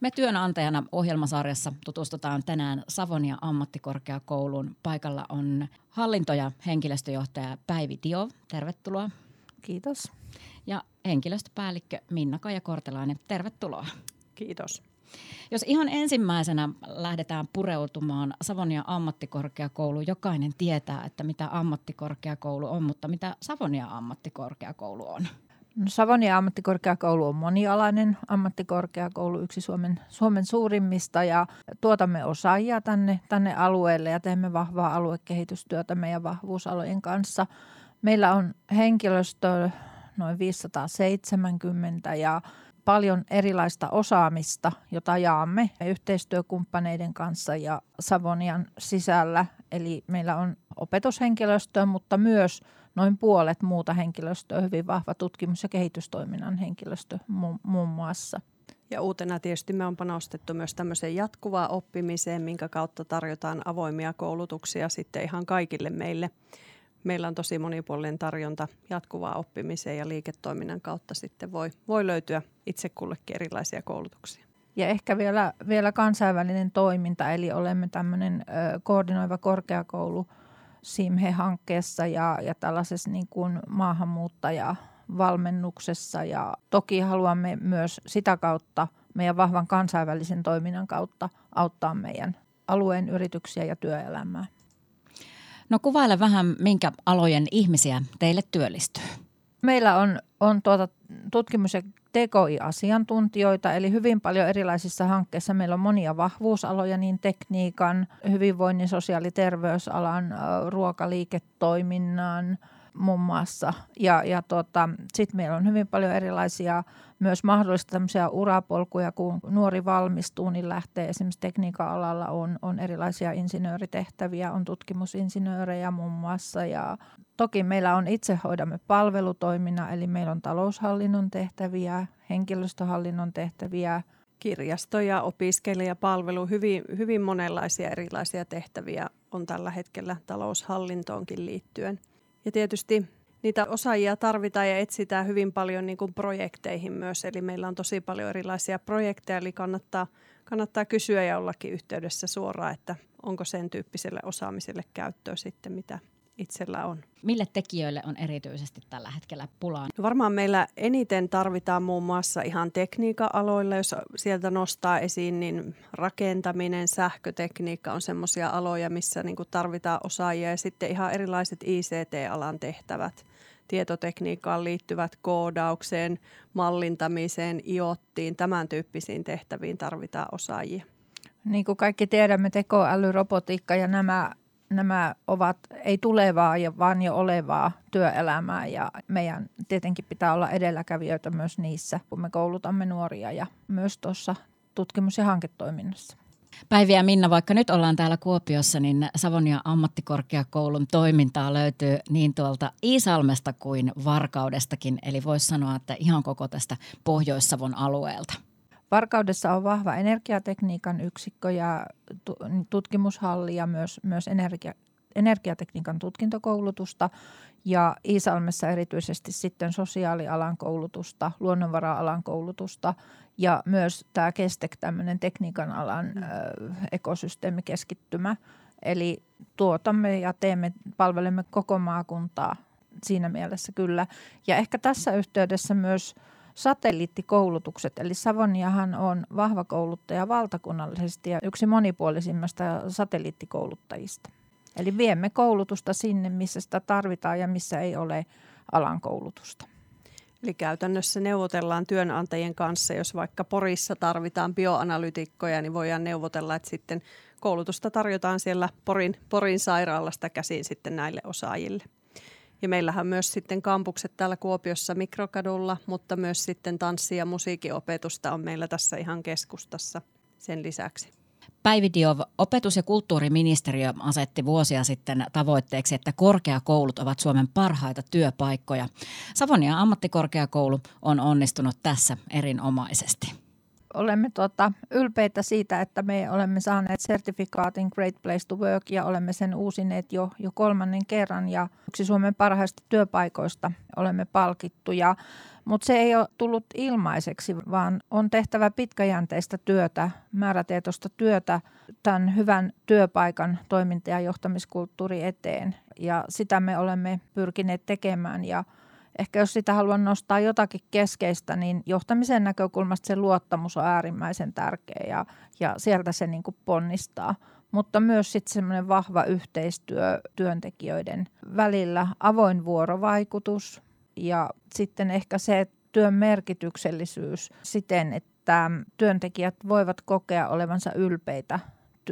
Me työnantajana ohjelmasarjassa tutustutaan tänään Savonia ammattikorkeakouluun. Paikalla on hallinto- ja henkilöstöjohtaja Päivi Dio. Tervetuloa. Kiitos. Ja henkilöstöpäällikkö Minna-Kaija Kortelainen. Tervetuloa. Kiitos. Jos ihan ensimmäisenä lähdetään pureutumaan Savonia ammattikorkeakoulu, jokainen tietää, että mitä ammattikorkeakoulu on, mutta mitä Savonia ammattikorkeakoulu on? No, Savonia ammattikorkeakoulu on monialainen ammattikorkeakoulu, yksi Suomen, Suomen suurimmista ja tuotamme osaajia tänne, tänne alueelle ja teemme vahvaa aluekehitystyötä meidän vahvuusalojen kanssa. Meillä on henkilöstö noin 570 ja paljon erilaista osaamista, jota jaamme yhteistyökumppaneiden kanssa ja Savonian sisällä. Eli meillä on opetushenkilöstöä, mutta myös noin puolet muuta henkilöstöä, hyvin vahva tutkimus- ja kehitystoiminnan henkilöstö muun muassa. Ja uutena tietysti me on panostettu myös tämmöiseen jatkuvaan oppimiseen, minkä kautta tarjotaan avoimia koulutuksia sitten ihan kaikille meille meillä on tosi monipuolinen tarjonta jatkuvaa oppimiseen ja liiketoiminnan kautta sitten voi, voi löytyä itse kullekin erilaisia koulutuksia. Ja ehkä vielä, vielä kansainvälinen toiminta, eli olemme tämmöinen ö, koordinoiva korkeakoulu SIMHE-hankkeessa ja, ja tällaisessa niin kuin maahanmuuttajavalmennuksessa. Ja toki haluamme myös sitä kautta, meidän vahvan kansainvälisen toiminnan kautta, auttaa meidän alueen yrityksiä ja työelämää. No kuvaile vähän, minkä alojen ihmisiä teille työllistyy. Meillä on, on tuota tutkimus- ja TKI-asiantuntijoita, eli hyvin paljon erilaisissa hankkeissa. Meillä on monia vahvuusaloja, niin tekniikan, hyvinvoinnin, sosiaali- ja terveysalan, ruokaliiketoiminnan – muun muassa. Ja, ja tota, sitten meillä on hyvin paljon erilaisia myös mahdollista tämmöisiä urapolkuja, kun nuori valmistuu, niin lähtee esimerkiksi tekniikan alalla on, on erilaisia insinööritehtäviä, on tutkimusinsinöörejä muun muassa ja toki meillä on itse hoidamme palvelutoiminnan, eli meillä on taloushallinnon tehtäviä, henkilöstöhallinnon tehtäviä, kirjasto- ja opiskelijapalvelu, hyvin, hyvin monenlaisia erilaisia tehtäviä on tällä hetkellä taloushallintoonkin liittyen. Ja tietysti niitä osaajia tarvitaan ja etsitään hyvin paljon niin kuin projekteihin myös. Eli meillä on tosi paljon erilaisia projekteja, eli kannattaa, kannattaa kysyä ja ollakin yhteydessä suoraan, että onko sen tyyppiselle osaamiselle käyttöä sitten, mitä itsellä on. Mille tekijöille on erityisesti tällä hetkellä pulaa? No varmaan meillä eniten tarvitaan muun muassa ihan tekniikka-aloilla, jos sieltä nostaa esiin, niin rakentaminen, sähkötekniikka on semmoisia aloja, missä niin tarvitaan osaajia ja sitten ihan erilaiset ICT-alan tehtävät tietotekniikkaan liittyvät koodaukseen, mallintamiseen, iottiin, tämän tyyppisiin tehtäviin tarvitaan osaajia. Niin kuin kaikki tiedämme, tekoäly, robotiikka ja nämä nämä ovat ei tulevaa, vaan jo olevaa työelämää ja meidän tietenkin pitää olla edelläkävijöitä myös niissä, kun me koulutamme nuoria ja myös tuossa tutkimus- ja hanketoiminnassa. Päiviä ja Minna, vaikka nyt ollaan täällä Kuopiossa, niin Savonia ammattikorkeakoulun toimintaa löytyy niin tuolta Iisalmesta kuin Varkaudestakin. Eli voisi sanoa, että ihan koko tästä Pohjois-Savon alueelta. Varkaudessa on vahva energiatekniikan yksikkö ja tutkimushalli ja myös, myös energia, energiatekniikan tutkintokoulutusta ja Iisalmessa erityisesti sitten sosiaalialan koulutusta, luonnonvara-alan koulutusta ja myös tämä Kestek, tämmöinen tekniikan alan mm. ö, ekosysteemikeskittymä. Eli tuotamme ja teemme, palvelemme koko maakuntaa siinä mielessä kyllä. Ja ehkä tässä yhteydessä myös – satelliittikoulutukset. Eli Savoniahan on vahva kouluttaja valtakunnallisesti ja yksi monipuolisimmasta satelliittikouluttajista. Eli viemme koulutusta sinne, missä sitä tarvitaan ja missä ei ole alan koulutusta. Eli käytännössä neuvotellaan työnantajien kanssa, jos vaikka Porissa tarvitaan bioanalytikkoja, niin voidaan neuvotella, että sitten koulutusta tarjotaan siellä Porin, Porin sairaalasta käsin sitten näille osaajille. Ja meillähän myös sitten kampukset täällä Kuopiossa Mikrokadulla, mutta myös sitten tanssi- ja musiikinopetusta on meillä tässä ihan keskustassa sen lisäksi. Päivi Diov, opetus- ja kulttuuriministeriö asetti vuosia sitten tavoitteeksi, että korkeakoulut ovat Suomen parhaita työpaikkoja. Savonia ammattikorkeakoulu on onnistunut tässä erinomaisesti. Olemme tuota, ylpeitä siitä, että me olemme saaneet sertifikaatin Great Place to Work ja olemme sen uusineet jo, jo kolmannen kerran ja yksi Suomen parhaista työpaikoista olemme palkittuja. Mutta se ei ole tullut ilmaiseksi, vaan on tehtävä pitkäjänteistä työtä, määrätietoista työtä tämän hyvän työpaikan toiminta- ja johtamiskulttuuri eteen. Ja sitä me olemme pyrkineet tekemään ja ehkä jos sitä haluan nostaa jotakin keskeistä, niin johtamisen näkökulmasta se luottamus on äärimmäisen tärkeä ja, ja sieltä se niin kuin ponnistaa. Mutta myös sitten semmoinen vahva yhteistyö työntekijöiden välillä, avoin vuorovaikutus ja sitten ehkä se työn merkityksellisyys siten, että työntekijät voivat kokea olevansa ylpeitä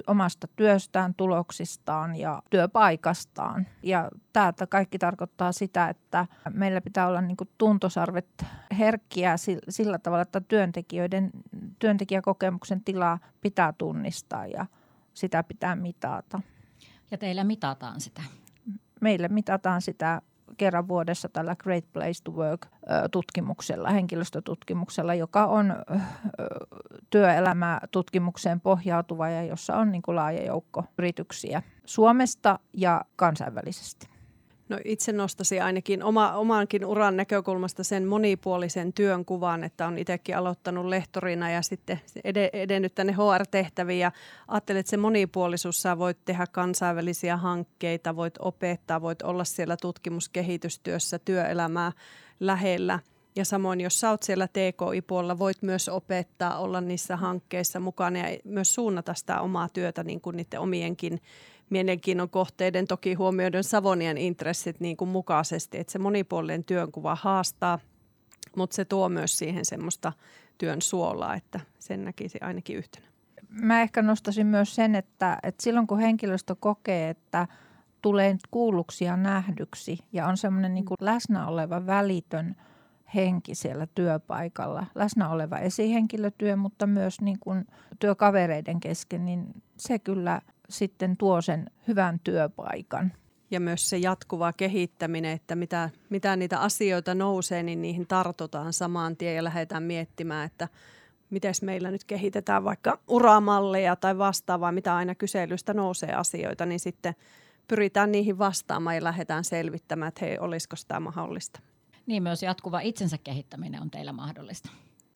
omasta työstään, tuloksistaan ja työpaikastaan. Ja tämä kaikki tarkoittaa sitä, että meillä pitää olla niin kuin tuntosarvet herkkiä sillä tavalla, että työntekijöiden, työntekijäkokemuksen tilaa pitää tunnistaa ja sitä pitää mitata. Ja teillä mitataan sitä? Meille mitataan sitä kerran vuodessa tällä Great Place to Work-tutkimuksella, henkilöstötutkimuksella, joka on työelämätutkimukseen pohjautuva ja jossa on niin kuin laaja joukko yrityksiä Suomesta ja kansainvälisesti. No itse nostaisin ainakin oma, omankin uran näkökulmasta sen monipuolisen työn kuvan, että on itsekin aloittanut lehtorina ja sitten edennyt tänne HR-tehtäviin ja ajattelin, että se monipuolisuus, sä voit tehdä kansainvälisiä hankkeita, voit opettaa, voit olla siellä tutkimuskehitystyössä, työelämää lähellä. Ja samoin, jos sä oot siellä TKI-puolella, voit myös opettaa, olla niissä hankkeissa mukana ja myös suunnata sitä omaa työtä niin kuin niiden omienkin mielenkiinnon kohteiden toki huomioiden Savonian intressit niin kuin mukaisesti, että se monipuolinen työnkuva haastaa, mutta se tuo myös siihen semmoista työn suolaa, että sen näkisi ainakin yhtenä. Mä ehkä nostaisin myös sen, että, että silloin kun henkilöstö kokee, että tulee kuulluksi ja nähdyksi ja on semmoinen niin läsnä oleva välitön henki siellä työpaikalla, läsnä oleva esihenkilötyö, mutta myös niin kuin työkavereiden kesken, niin se kyllä sitten tuo sen hyvän työpaikan. Ja myös se jatkuva kehittäminen, että mitä, mitä niitä asioita nousee, niin niihin tartutaan samaan tien ja lähdetään miettimään, että miten meillä nyt kehitetään vaikka uramalleja tai vastaavaa, mitä aina kyselystä nousee asioita, niin sitten pyritään niihin vastaamaan ja lähdetään selvittämään, että hei, olisiko tämä mahdollista. Niin myös jatkuva itsensä kehittäminen on teillä mahdollista.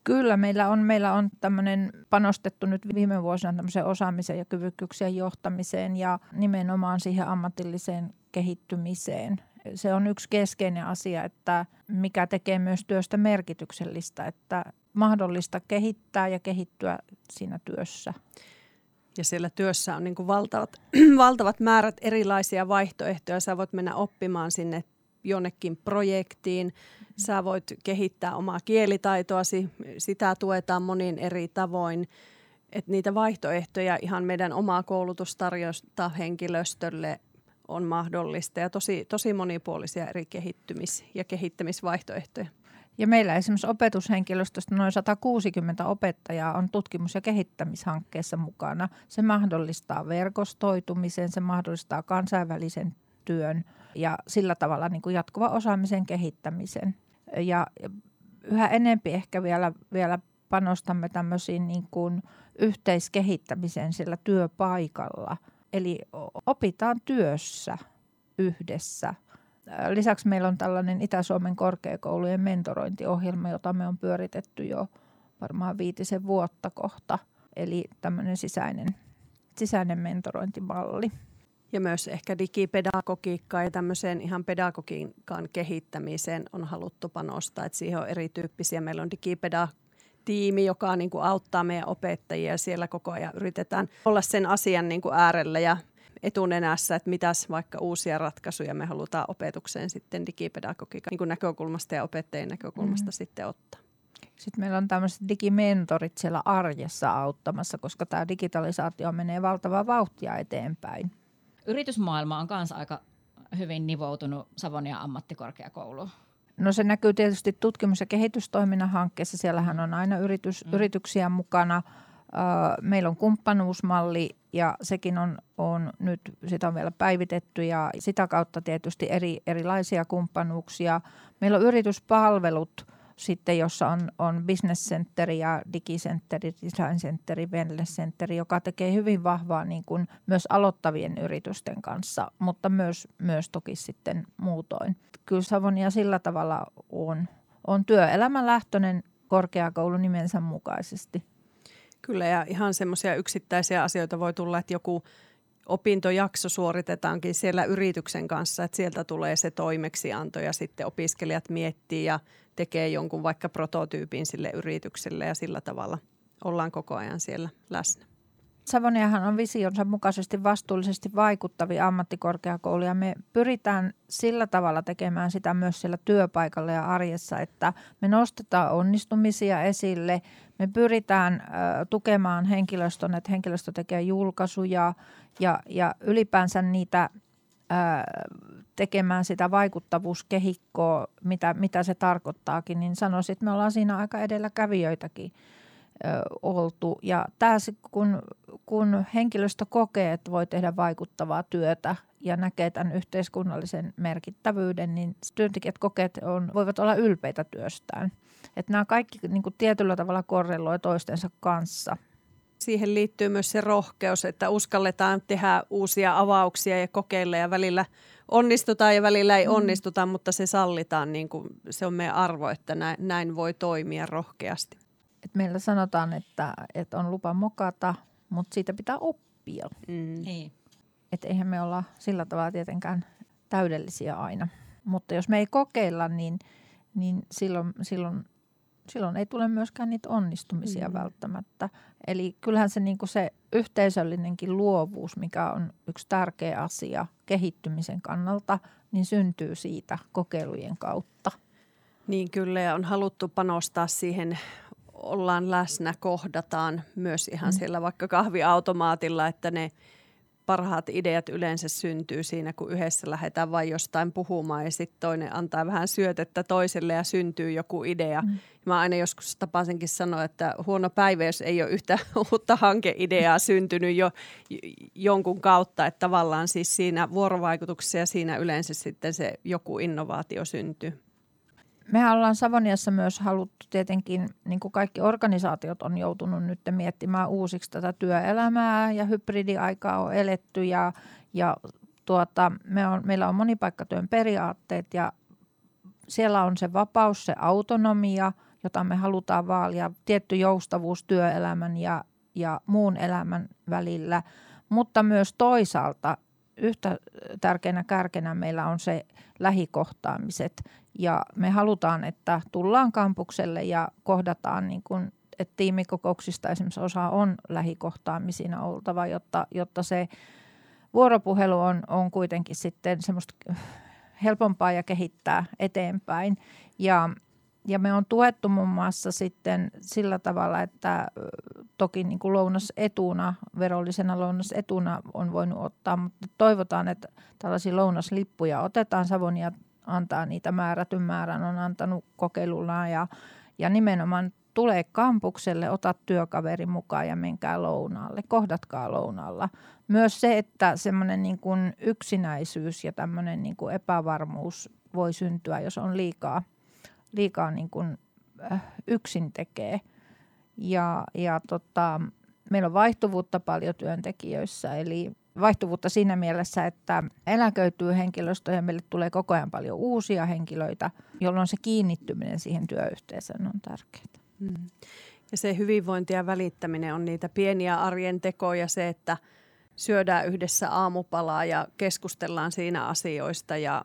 Kyllä, meillä on, meillä on tämmöinen panostettu nyt viime vuosina tämmöiseen osaamiseen ja kyvykkyyksien johtamiseen ja nimenomaan siihen ammatilliseen kehittymiseen. Se on yksi keskeinen asia, että mikä tekee myös työstä merkityksellistä, että mahdollista kehittää ja kehittyä siinä työssä. Ja siellä työssä on niin kuin valtavat, valtavat määrät erilaisia vaihtoehtoja. Sä voit mennä oppimaan sinne jonnekin projektiin. Sä voit kehittää omaa kielitaitoasi, sitä tuetaan monin eri tavoin. Että niitä vaihtoehtoja ihan meidän omaa koulutustarjosta henkilöstölle on mahdollista ja tosi, tosi monipuolisia eri kehittymis- ja kehittämisvaihtoehtoja. Ja meillä esimerkiksi opetushenkilöstöstä noin 160 opettajaa on tutkimus- ja kehittämishankkeessa mukana. Se mahdollistaa verkostoitumisen, se mahdollistaa kansainvälisen työn ja sillä tavalla niin kuin jatkuva osaamisen kehittämisen. Ja yhä enempi ehkä vielä, vielä panostamme tämmöisiin niin kuin yhteiskehittämiseen sillä työpaikalla. Eli opitaan työssä yhdessä. Lisäksi meillä on tällainen Itä-Suomen korkeakoulujen mentorointiohjelma, jota me on pyöritetty jo varmaan viitisen vuotta kohta. Eli tämmöinen sisäinen, sisäinen mentorointimalli ja myös ehkä digipedagogiikkaa ja tämmöiseen ihan pedagogiikan kehittämiseen on haluttu panostaa. Että siihen on erityyppisiä. Meillä on digipeda tiimi, joka niin kuin auttaa meidän opettajia ja siellä koko ajan yritetään olla sen asian niin kuin äärellä ja etunenässä, että mitäs vaikka uusia ratkaisuja me halutaan opetukseen sitten digipedagogiikan niin näkökulmasta ja opettajien näkökulmasta mm. sitten ottaa. Sitten meillä on tämmöiset digimentorit siellä arjessa auttamassa, koska tämä digitalisaatio menee valtavaa vauhtia eteenpäin. Yritysmaailma on myös aika hyvin nivoutunut Savonia ammattikorkeakouluun. No se näkyy tietysti tutkimus- ja kehitystoiminnan hankkeessa. Siellähän on aina yritys, mm. yrityksiä mukana. Meillä on kumppanuusmalli ja sekin on, on nyt, sitä on vielä päivitetty ja sitä kautta tietysti eri, erilaisia kumppanuuksia. Meillä on yrityspalvelut sitten jossa on, on business center ja center, design center, wellness center, joka tekee hyvin vahvaa niin kuin myös aloittavien yritysten kanssa, mutta myös, myös toki sitten muutoin. Kyllä Savonia sillä tavalla on, on työelämälähtöinen korkeakoulu nimensä mukaisesti. Kyllä ja ihan semmoisia yksittäisiä asioita voi tulla, että joku opintojakso suoritetaankin siellä yrityksen kanssa, että sieltä tulee se toimeksianto ja sitten opiskelijat miettii ja tekee jonkun vaikka prototyypin sille yritykselle ja sillä tavalla ollaan koko ajan siellä läsnä. Savoniahan on visionsa mukaisesti vastuullisesti vaikuttavia ammattikorkeakouluja. Me pyritään sillä tavalla tekemään sitä myös siellä työpaikalla ja arjessa, että me nostetaan onnistumisia esille. Me pyritään tukemaan henkilöstön, että henkilöstö tekee julkaisuja ja, ja ylipäänsä niitä tekemään sitä vaikuttavuuskehikkoa, mitä, mitä se tarkoittaakin, niin sanoisin, että me ollaan siinä aika edelläkävijöitäkin oltu. Ja tämä, kun, kun henkilöstö kokee, että voi tehdä vaikuttavaa työtä ja näkee tämän yhteiskunnallisen merkittävyyden, niin työntekijät kokee, että on, voivat olla ylpeitä työstään. Että nämä kaikki niin kuin tietyllä tavalla korreloi toistensa kanssa. Siihen liittyy myös se rohkeus, että uskalletaan tehdä uusia avauksia ja kokeilla ja välillä onnistutaan ja välillä ei mm. onnistuta, mutta se sallitaan, niin kuin se on meidän arvo, että näin, näin voi toimia rohkeasti että meillä sanotaan, että, että on lupa mokata, mutta siitä pitää oppia. Mm. Niin. Että eihän me olla sillä tavalla tietenkään täydellisiä aina. Mutta jos me ei kokeilla, niin, niin silloin, silloin, silloin ei tule myöskään niitä onnistumisia mm. välttämättä. Eli kyllähän se, niin se yhteisöllinenkin luovuus, mikä on yksi tärkeä asia kehittymisen kannalta, niin syntyy siitä kokeilujen kautta. Niin kyllä ja on haluttu panostaa siihen ollaan läsnä, kohdataan myös ihan mm. siellä vaikka kahviautomaatilla, että ne parhaat ideat yleensä syntyy siinä, kun yhdessä lähdetään vain jostain puhumaan ja sitten toinen antaa vähän syötettä toiselle ja syntyy joku idea. Mm. Mä aina joskus tapasenkin sanoa, että huono päivä, jos ei ole yhtä uutta hankeideaa syntynyt jo jonkun kautta, että tavallaan siis siinä vuorovaikutuksessa ja siinä yleensä sitten se joku innovaatio syntyy. Me ollaan Savoniassa myös haluttu tietenkin, niin kuin kaikki organisaatiot on joutunut nyt miettimään uusiksi tätä työelämää ja hybridiaikaa on eletty ja, ja tuota, me on, meillä on monipaikkatyön periaatteet ja siellä on se vapaus, se autonomia, jota me halutaan vaalia, tietty joustavuus työelämän ja, ja muun elämän välillä, mutta myös toisaalta yhtä tärkeänä kärkenä meillä on se lähikohtaamiset ja me halutaan, että tullaan kampukselle ja kohdataan niin kuin, että tiimikokouksista esimerkiksi osa on lähikohtaamisina oltava, jotta, jotta se vuoropuhelu on, on kuitenkin sitten semmoista helpompaa ja kehittää eteenpäin. Ja, ja me on tuettu muun muassa sitten sillä tavalla, että toki niin kuin lounasetuna, verollisena lounasetuna on voinut ottaa, mutta toivotaan, että tällaisia lounaslippuja otetaan. Savonia antaa niitä määrätyn määrän, on antanut kokeilullaan ja, ja nimenomaan tulee kampukselle, ota työkaveri mukaan ja menkää lounaalle, kohdatkaa lounalla. Myös se, että semmoinen niin yksinäisyys ja tämmöinen niin kuin epävarmuus voi syntyä, jos on liikaa, liikaa niin kuin, äh, yksin tekee. Ja, ja tota, meillä on vaihtuvuutta paljon työntekijöissä, eli vaihtuvuutta siinä mielessä, että eläköityy henkilöstö ja meille tulee koko ajan paljon uusia henkilöitä, jolloin se kiinnittyminen siihen työyhteisöön on tärkeää. Mm. Ja se hyvinvointi ja välittäminen on niitä pieniä arjen tekoja, se, että syödään yhdessä aamupalaa ja keskustellaan siinä asioista ja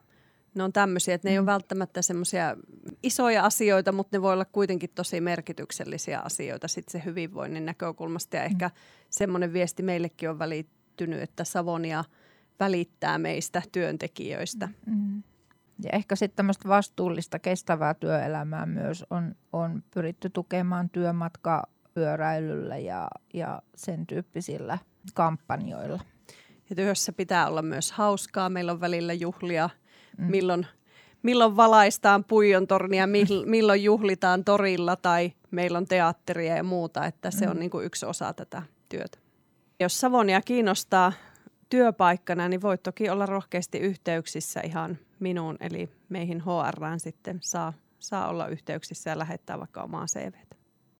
ne on tämmöisiä, että ne ei ole mm. välttämättä semmoisia isoja asioita, mutta ne voi olla kuitenkin tosi merkityksellisiä asioita sitten se hyvinvoinnin näkökulmasta. Ja ehkä mm. semmoinen viesti meillekin on välittynyt että Savonia välittää meistä työntekijöistä. Mm-hmm. Ja ehkä sitten tämmöistä vastuullista kestävää työelämää myös on, on pyritty tukemaan työmatkayöräilyllä ja, ja sen tyyppisillä kampanjoilla. Ja työssä pitää olla myös hauskaa. Meillä on välillä juhlia, mm. milloin, milloin valaistaan puijon tornia, milloin juhlitaan torilla tai meillä on teatteria ja muuta. Että se on mm. niin kuin yksi osa tätä työtä. Jos Savonia kiinnostaa työpaikkana, niin voit toki olla rohkeasti yhteyksissä ihan minuun, eli meihin HRään sitten saa saa olla yhteyksissä ja lähettää vaikka omaa CVtä.